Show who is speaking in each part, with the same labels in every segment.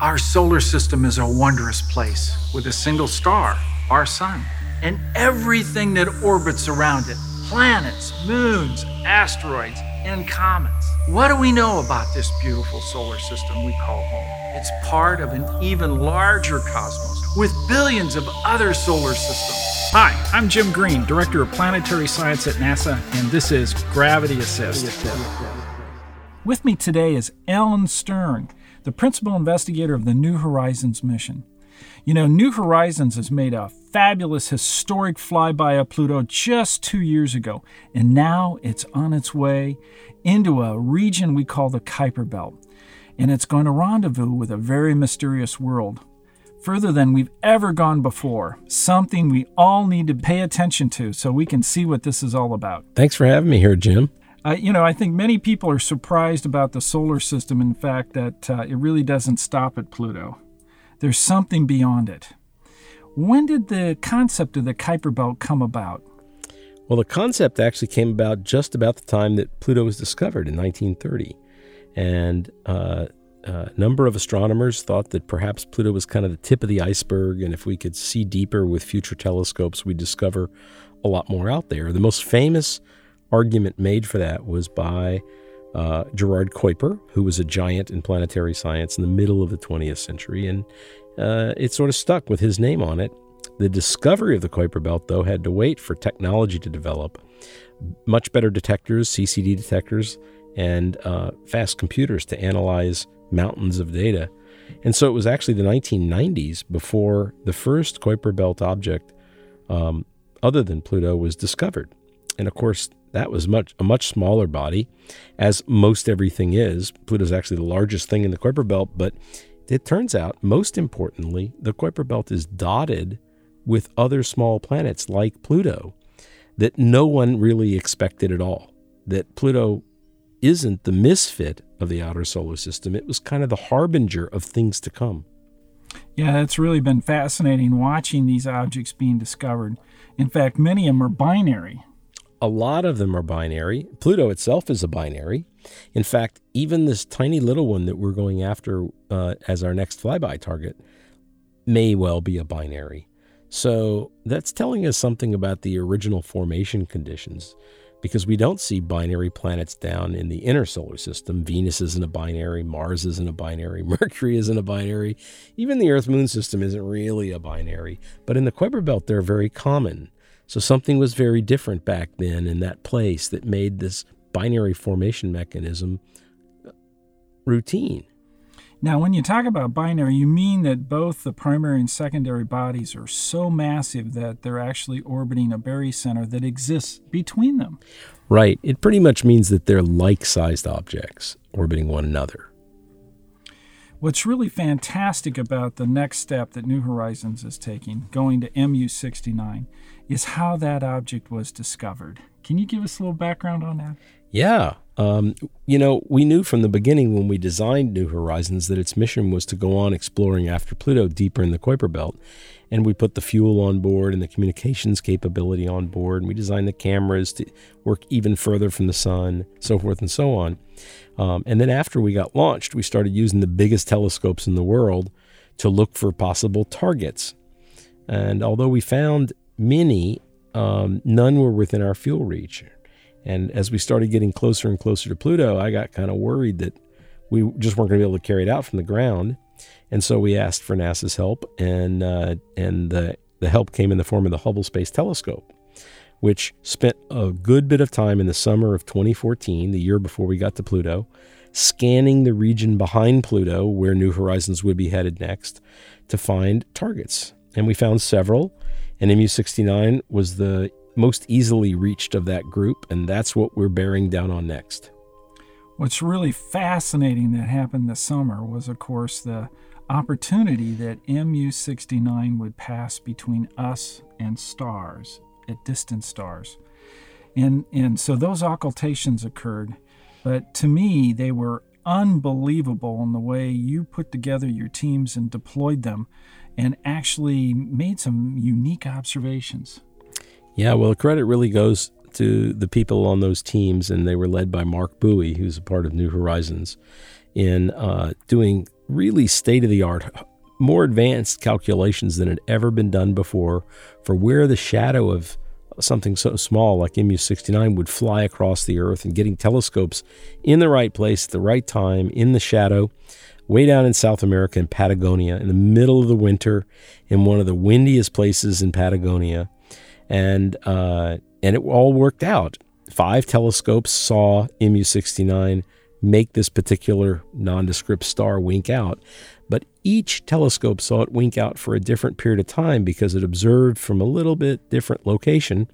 Speaker 1: Our solar system is a wondrous place with a single star, our sun, and everything that orbits around it planets, moons, asteroids, and comets. What do we know about this beautiful solar system we call home? It's part of an even larger cosmos with billions of other solar systems.
Speaker 2: Hi, I'm Jim Green, Director of Planetary Science at NASA, and this is Gravity Assist. With me today is Alan Stern, the principal investigator of the New Horizons mission. You know, New Horizons has made a fabulous historic flyby of Pluto just two years ago, and now it's on its way into a region we call the Kuiper Belt, and it's going to rendezvous with a very mysterious world, further than we've ever gone before, something we all need to pay attention to so we can see what this is all about.
Speaker 3: Thanks for having me here, Jim.
Speaker 2: Uh, you know, I think many people are surprised about the solar system, in fact, that uh, it really doesn't stop at Pluto. There's something beyond it. When did the concept of the Kuiper Belt come about?
Speaker 3: Well, the concept actually came about just about the time that Pluto was discovered in 1930. And uh, a number of astronomers thought that perhaps Pluto was kind of the tip of the iceberg, and if we could see deeper with future telescopes, we'd discover a lot more out there. The most famous argument made for that was by uh, Gerard Kuiper, who was a giant in planetary science in the middle of the 20th century, and uh, it sort of stuck with his name on it. The discovery of the Kuiper Belt, though, had to wait for technology to develop. Much better detectors, CCD detectors, and uh, fast computers to analyze mountains of data. And so it was actually the 1990s before the first Kuiper Belt object, um, other than Pluto, was discovered. And of course, that was much a much smaller body, as most everything is. Pluto's actually the largest thing in the Kuiper Belt, but it turns out, most importantly, the Kuiper Belt is dotted with other small planets like Pluto that no one really expected at all. That Pluto isn't the misfit of the outer solar system, it was kind of the harbinger of things to come.
Speaker 2: Yeah, it's really been fascinating watching these objects being discovered. In fact, many of them are binary.
Speaker 3: A lot of them are binary. Pluto itself is a binary. In fact, even this tiny little one that we're going after uh, as our next flyby target may well be a binary. So that's telling us something about the original formation conditions because we don't see binary planets down in the inner solar system. Venus isn't a binary, Mars isn't a binary, Mercury isn't a binary, even the Earth moon system isn't really a binary. But in the Kuiper Belt, they're very common. So something was very different back then in that place that made this binary formation mechanism uh, routine.
Speaker 2: Now, when you talk about binary, you mean that both the primary and secondary bodies are so massive that they're actually orbiting a barycenter that exists between them.
Speaker 3: Right. It pretty much means that they're like sized objects orbiting one another.
Speaker 2: What's really fantastic about the next step that New Horizons is taking, going to MU 69, is how that object was discovered. Can you give us a little background on that?
Speaker 3: Yeah. Um, you know, we knew from the beginning when we designed New Horizons that its mission was to go on exploring after Pluto deeper in the Kuiper Belt. And we put the fuel on board and the communications capability on board. And we designed the cameras to work even further from the sun, so forth and so on. Um, and then after we got launched, we started using the biggest telescopes in the world to look for possible targets. And although we found many, um, none were within our fuel reach. And as we started getting closer and closer to Pluto, I got kind of worried that we just weren't going to be able to carry it out from the ground. And so we asked for NASA's help, and uh, and the the help came in the form of the Hubble Space Telescope, which spent a good bit of time in the summer of 2014, the year before we got to Pluto, scanning the region behind Pluto where New Horizons would be headed next to find targets. And we found several and MU69 was the most easily reached of that group, and that's what we're bearing down on next.
Speaker 2: What's really fascinating that happened this summer was, of course, the opportunity that MU69 would pass between us and stars, at distant stars. And, and so those occultations occurred, but to me, they were unbelievable in the way you put together your teams and deployed them and actually made some unique observations.
Speaker 3: Yeah, well, the credit really goes to the people on those teams, and they were led by Mark Buie, who's a part of New Horizons. in uh, doing really state of the art, more advanced calculations than had ever been done before for where the shadow of something so small like MU 69 would fly across the Earth and getting telescopes in the right place at the right time in the shadow, way down in South America in Patagonia, in the middle of the winter, in one of the windiest places in Patagonia. And, uh, and it all worked out. Five telescopes saw MU 69 make this particular nondescript star wink out. But each telescope saw it wink out for a different period of time because it observed from a little bit different location.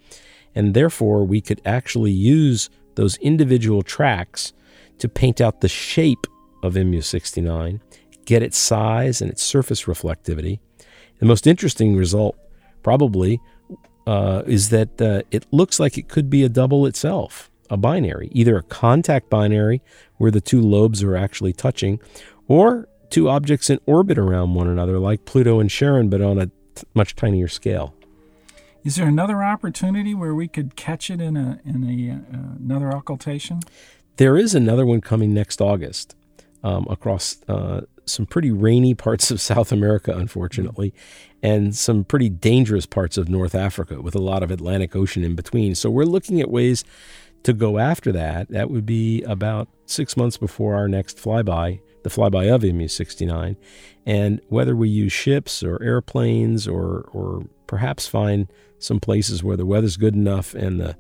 Speaker 3: And therefore, we could actually use those individual tracks to paint out the shape of MU69, get its size and its surface reflectivity. The most interesting result, probably, uh, is that uh, it looks like it could be a double itself a binary, either a contact binary where the two lobes are actually touching, or two objects in orbit around one another, like Pluto and Charon, but on a t- much tinier scale.
Speaker 2: Is there another opportunity where we could catch it in a in a uh, another occultation?
Speaker 3: There is another one coming next August um, across uh, some pretty rainy parts of South America, unfortunately, and some pretty dangerous parts of North Africa with a lot of Atlantic Ocean in between. So we're looking at ways to go after that, that would be about six months before our next flyby, the flyby of MU 69. And whether we use ships or airplanes or, or perhaps find some places where the weather's good enough and the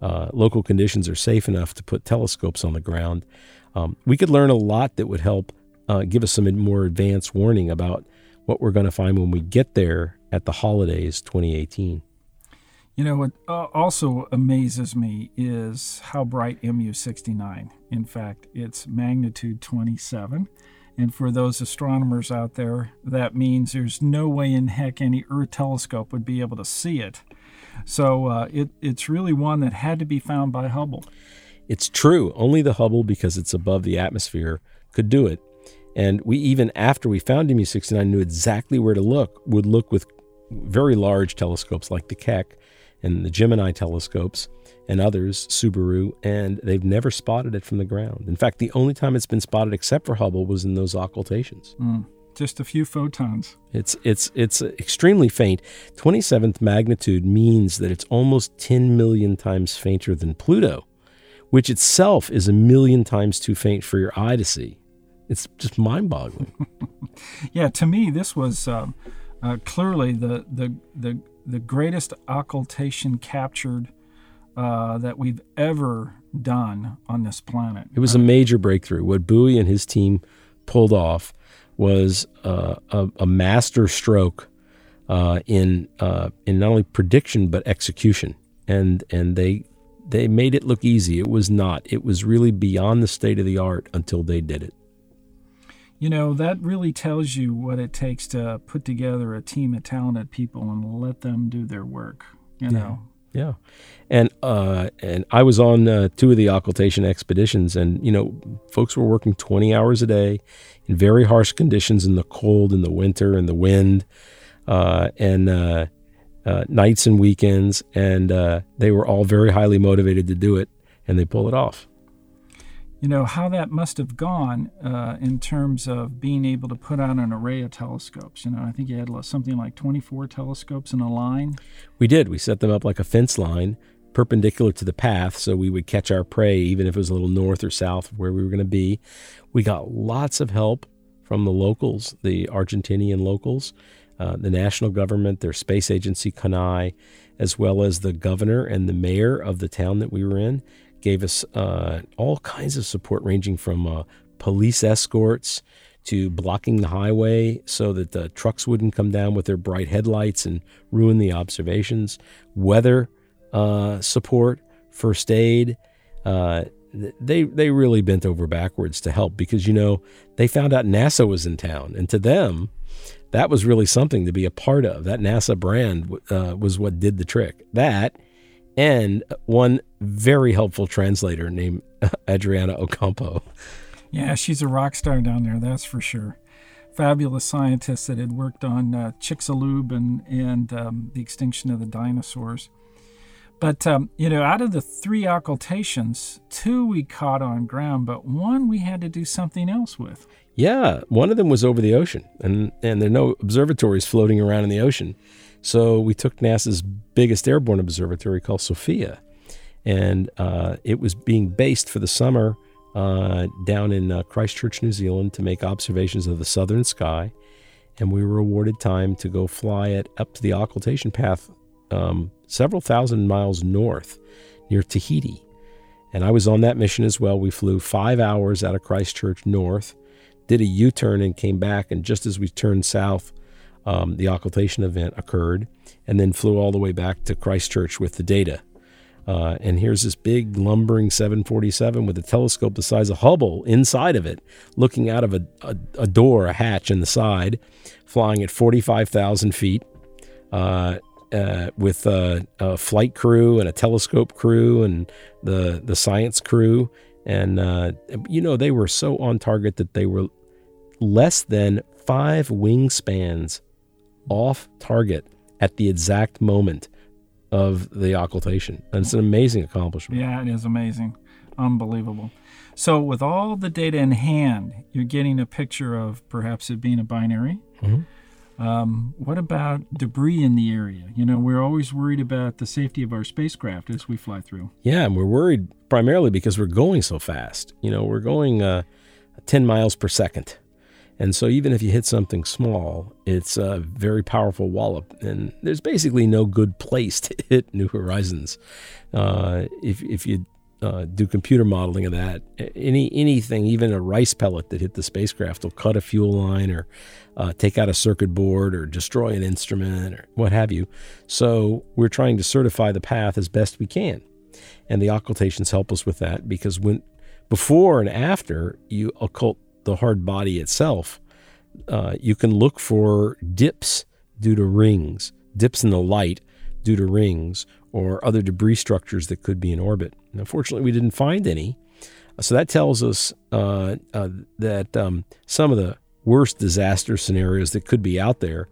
Speaker 3: uh, local conditions are safe enough to put telescopes on the ground, um, we could learn a lot that would help uh, give us some more advanced warning about what we're going to find when we get there at the holidays 2018.
Speaker 2: You know, what uh, also amazes me is how bright MU 69. In fact, it's magnitude 27. And for those astronomers out there, that means there's no way in heck any Earth telescope would be able to see it. So uh, it, it's really one that had to be found by Hubble.
Speaker 3: It's true. Only the Hubble, because it's above the atmosphere, could do it. And we even after we found MU 69 knew exactly where to look, would look with very large telescopes like the Keck and the Gemini telescopes and others, Subaru, and they've never spotted it from the ground. In fact, the only time it's been spotted except for Hubble was in those occultations.
Speaker 2: Mm, just a few photons.
Speaker 3: It's it's it's extremely faint. 27th magnitude means that it's almost 10 million times fainter than Pluto, which itself is a million times too faint for your eye to see. It's just mind-boggling.
Speaker 2: yeah, to me, this was um, uh, clearly the the the the greatest occultation captured uh, that we've ever done on this planet.
Speaker 3: It was a major breakthrough. What Buie and his team pulled off was uh, a, a, master stroke uh, in uh, in not only prediction but execution, and and they they made it look easy. It was not. It was really beyond the state of the art until they did it
Speaker 2: you know, that really tells you what it takes to put together a team of talented people and let them do their work, you know.
Speaker 3: Yeah. yeah. And uh, and I was on uh, two of the occultation expeditions, and you know, folks were working 20 hours a day in very harsh conditions in the cold, in the winter, in the wind, uh, and uh, nights and weekends, and uh, they were all very highly motivated to do it, and they pull it off
Speaker 2: you know, how that must have gone uh, in terms of being able to put out an array of telescopes. You know, I think you had something like 24 telescopes in a line.
Speaker 3: We did. We set them up like a fence line, perpendicular to the path, so we would catch our prey, even if it was a little north or south of where we were going to be. We got lots of help from the locals, the Argentinian locals, uh, the national government, their space agency, CONAE, as well as the governor and the mayor of the town that we were in gave us uh, all kinds of support, ranging from uh, police escorts to blocking the highway so that the trucks wouldn't come down with their bright headlights and ruin the observations, weather uh, support, first aid. Uh, they they really bent over backwards to help because you know they found out NASA was in town, and to them, that was really something to be a part of. That NASA brand uh, was what did the trick. That and one very helpful translator named Adriana Ocampo.
Speaker 2: Yeah, she's a rock star down there, that's for sure. Fabulous scientist that had worked on uh, Chicxulub and, and um, the extinction of the dinosaurs. But, um, you know, out of the three occultations, two we caught on ground, but one we had to do something else with.
Speaker 3: Yeah, one of them was over the ocean, and, and there are no observatories floating around in the ocean. So we took NASA's biggest airborne observatory called SOFIA, and uh, it was being based for the summer uh, down in uh, Christchurch, New Zealand, to make observations of the southern sky. And we were awarded time to go fly it up to the occultation path um, several thousand miles north near Tahiti. And I was on that mission as well. We flew five hours out of Christchurch north, did a U turn, and came back. And just as we turned south, um, the occultation event occurred, and then flew all the way back to Christchurch with the data. Uh, and here's this big lumbering 747 with a telescope the size of Hubble inside of it, looking out of a, a, a door, a hatch in the side, flying at 45,000 feet. Uh, uh, with a, a, flight crew and a telescope crew and the the science crew, and uh, you know they were so on target that they were less than five wingspans off target at the exact moment of the occultation, and it's an amazing accomplishment.
Speaker 2: Yeah, it is amazing, unbelievable. So, with all the data in hand, you're getting a picture of perhaps it being a binary. Mm-hmm um, what about debris in the area? You know, we're always worried about the safety of our spacecraft as we fly through.
Speaker 3: Yeah, and we're worried primarily because we're going so fast. You know, we're going uh, 10 miles per second. And so even if you hit something small, it's a very powerful wallop. And there's basically no good place to hit New Horizons. Uh, if, if you uh, do computer modeling of that. Any anything, even a rice pellet that hit the spacecraft will cut a fuel line or uh, take out a circuit board or destroy an instrument or what have you. So we're trying to certify the path as best we can, and the occultations help us with that because when before and after you occult the hard body itself, uh, you can look for dips due to rings, dips in the light due to rings, or other debris structures that could be in orbit. Unfortunately, we didn't find any. So that tells us uh, uh, that um, some of the worst disaster scenarios that could be out there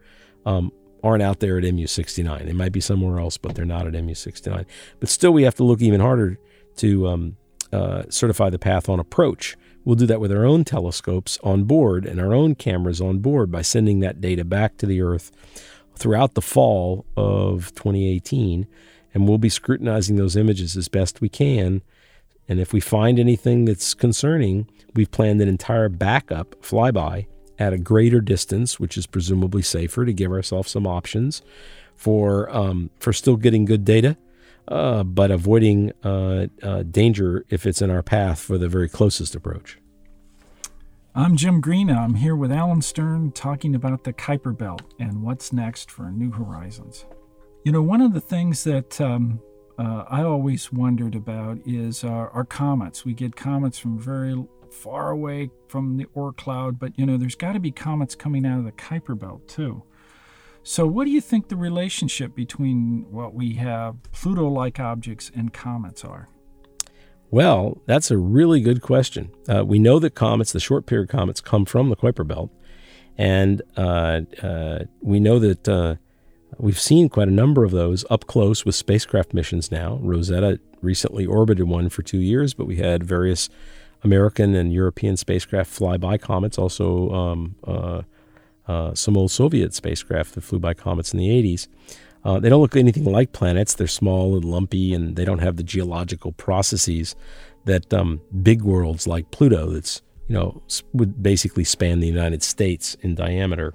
Speaker 3: um, aren't out there at MU69. They might be somewhere else, but they're not at MU69. But still, we have to look even harder to um, uh, certify the path on approach. We'll do that with our own telescopes on board and our own cameras on board by sending that data back to the Earth throughout the fall of 2018 and we'll be scrutinizing those images as best we can. And if we find anything that's concerning, we've planned an entire backup flyby at a greater distance, which is presumably safer to give ourselves some options for um, for still getting good data, uh, but avoiding uh, uh, danger if it's in our path for the very closest approach.
Speaker 2: I'm Jim Green. I'm here with Alan Stern talking about the Kuiper Belt and what's next for New Horizons. You know, one of the things that um, uh, I always wondered about is our, comets. We get comets from very far away from the Oort cloud, but you know, there's got to be comets coming out of the Kuiper Belt too. So, what do you think the relationship between what we have Pluto like objects and comets are?
Speaker 3: Well, that's a really good question. Uh, we know that comets, the short period comets, come from the Kuiper Belt. And uh, uh we know that uh, We've seen quite a number of those up close with spacecraft missions now. Rosetta recently orbited one for two years, but we had various American and European spacecraft fly by comets, also um, uh, uh, some old Soviet spacecraft that flew by comets in the 80s. Uh, they don't look anything like planets. They're small and lumpy, and they don't have the geological processes that um, big worlds like Pluto, that's you know would basically span the United States in diameter,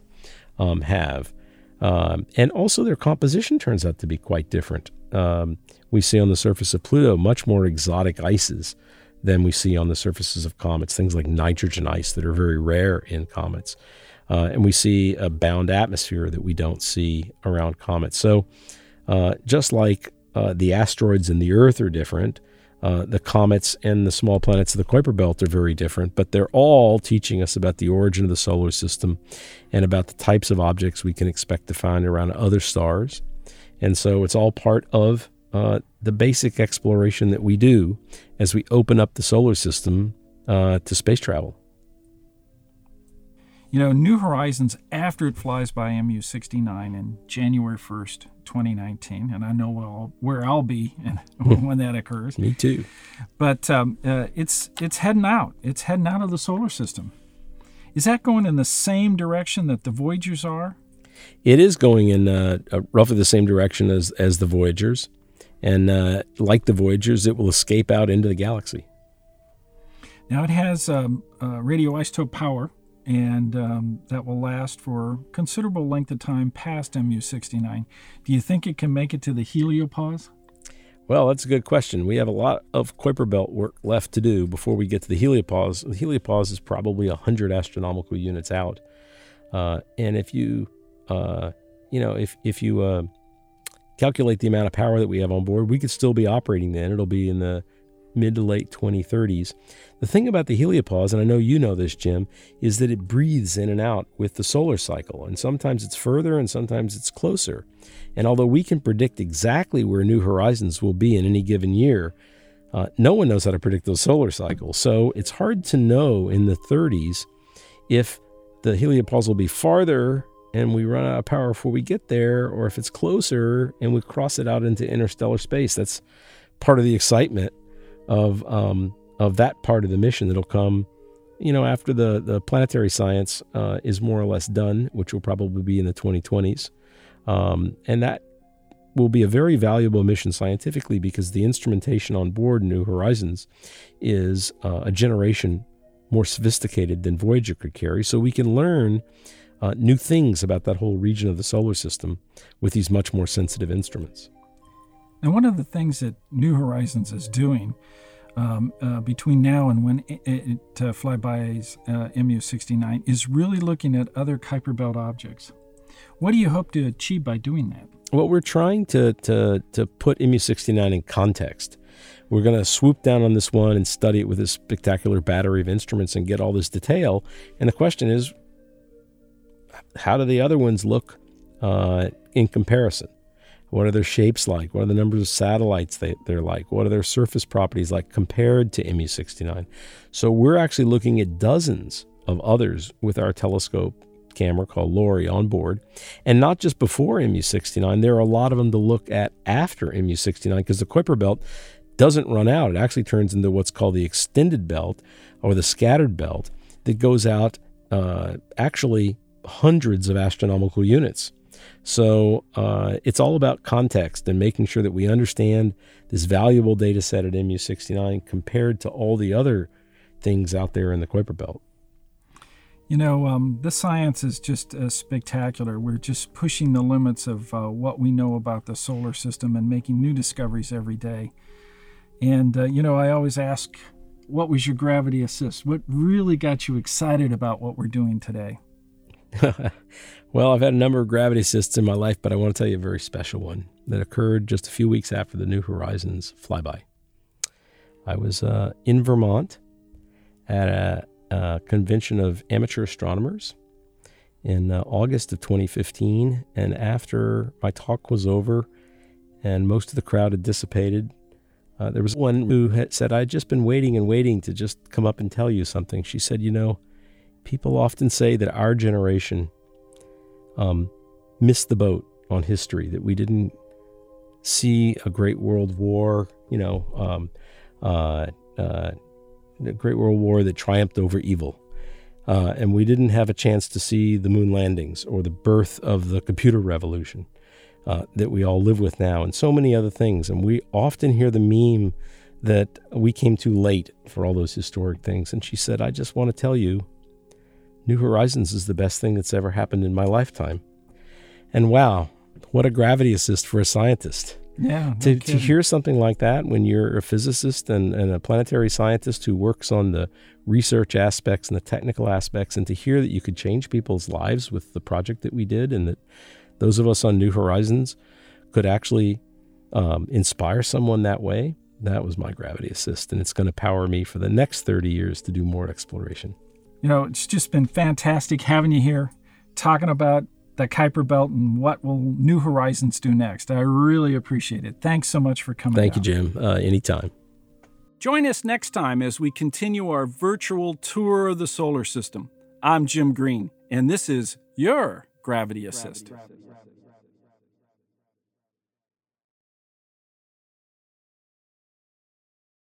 Speaker 3: um, have. Um, and also, their composition turns out to be quite different. Um, we see on the surface of Pluto much more exotic ices than we see on the surfaces of comets, things like nitrogen ice that are very rare in comets. Uh, and we see a bound atmosphere that we don't see around comets. So, uh, just like uh, the asteroids and the Earth are different, uh, the comets and the small planets of the Kuiper Belt are very different, but they're all teaching us about the origin of the solar system and about the types of objects we can expect to find around other stars. And so it's all part of uh, the basic exploration that we do as we open up the solar system uh, to space travel.
Speaker 2: You know, New Horizons, after it flies by MU 69 in January 1st, 2019, and I know where I'll, where I'll be when that occurs.
Speaker 3: Me too.
Speaker 2: But um, uh, it's it's heading out. It's heading out of the solar system. Is that going in the same direction that the Voyagers are?
Speaker 3: It is going in uh, uh, roughly the same direction as as the Voyagers, and uh, like the Voyagers, it will escape out into the galaxy.
Speaker 2: Now it has um, radioisotope power and um, that will last for considerable length of time past MU69. Do you think it can make it to the heliopause?
Speaker 3: Well, that's a good question. We have a lot of Kuiper Belt work left to do before we get to the heliopause. The heliopause is probably 100 astronomical units out. Uh, and if you, uh, you know, if, if you uh, calculate the amount of power that we have on board, we could still be operating then. It'll be in the mid to late 2030s. The thing about the heliopause, and I know you know this, Jim, is that it breathes in and out with the solar cycle. And sometimes it's further and sometimes it's closer. And although we can predict exactly where New Horizons will be in any given year, uh, no one knows how to predict those solar cycles. So it's hard to know in the 30s if the heliopause will be farther and we run out of power before we get there, or if it's closer and we cross it out into interstellar space. That's part of the excitement of um, of that part of the mission that'll come, you know, after the the planetary science uh, is more or less done, which will probably be in the 2020s, um, and that will be a very valuable mission scientifically because the instrumentation on board New Horizons is uh, a generation more sophisticated than Voyager could carry, so we can learn. Uh, new things about that whole region of the solar system with these much more sensitive instruments.
Speaker 2: And one of the things that New Horizons is doing um, uh, between now and when it, it uh, flybys uh, MU69 is really looking at other Kuiper Belt objects. What do you hope to achieve by doing that?
Speaker 3: Well, we're trying to, to, to put MU69 in context. We're going to swoop down on this one and study it with this spectacular battery of instruments and get all this detail. And the question is, how do the other ones look uh, in comparison? What are their shapes like? What are the numbers of satellites they, they're like? What are their surface properties like compared to MU69? So we're actually looking at dozens of others with our telescope camera called LORRI on board. And not just before MU69, there are a lot of them to look at after MU69 because the Kuiper belt doesn't run out. It actually turns into what's called the extended belt or the scattered belt that goes out uh, actually hundreds of astronomical units. So uh, it's all about context and making sure that we understand this valuable data set at MU69 compared to all the other things out there in the Kuiper Belt.
Speaker 2: You know, um, this science is just uh, spectacular. We're just pushing the limits of uh, what we know about the solar system and making new discoveries every day. And, uh, you know, I always ask, what was your gravity assist? What really got you excited about what we're doing today?
Speaker 3: well, I've had a number of gravity assists in my life, but I want to tell you a very special one that occurred just a few weeks after the New Horizons flyby. I was uh, in Vermont at a, a, convention of amateur astronomers in uh, August of 2015, and after my talk was over and most of the crowd had dissipated, uh, there was one who had said, I had just been waiting and waiting to just come up and tell you something. She said, You know, people often say that our generation um, missed the boat on history, that we didn't see a great world war, you know, um, uh, uh, a great world war that triumphed over evil. Uh, and we didn't have a chance to see the moon landings or the birth of the computer revolution uh, that we all live with now, and so many other things. And we often hear the meme that we came too late for all those historic things. And she said, I just want to tell you New Horizons is the best thing that's ever happened in my lifetime. And wow, what a gravity assist for a scientist.
Speaker 2: Yeah. No
Speaker 3: to, to hear something like that when you're a physicist and, and a planetary scientist who works on the research aspects and the technical aspects, and to hear that you could change people's lives with the project that we did, and that those of us on New Horizons could actually um, inspire someone that way, that was my gravity assist. And it's going to power me for the next 30 years to do more exploration.
Speaker 2: You know, it's just been fantastic having you here talking about the Kuiper Belt and what will New Horizons do next. I really appreciate it. Thanks so much for coming.
Speaker 3: Thank you, Jim. Uh, anytime.
Speaker 2: Join us next time as we continue our virtual tour of the solar system. I'm Jim Green, and this is your Gravity Assist. Gravity.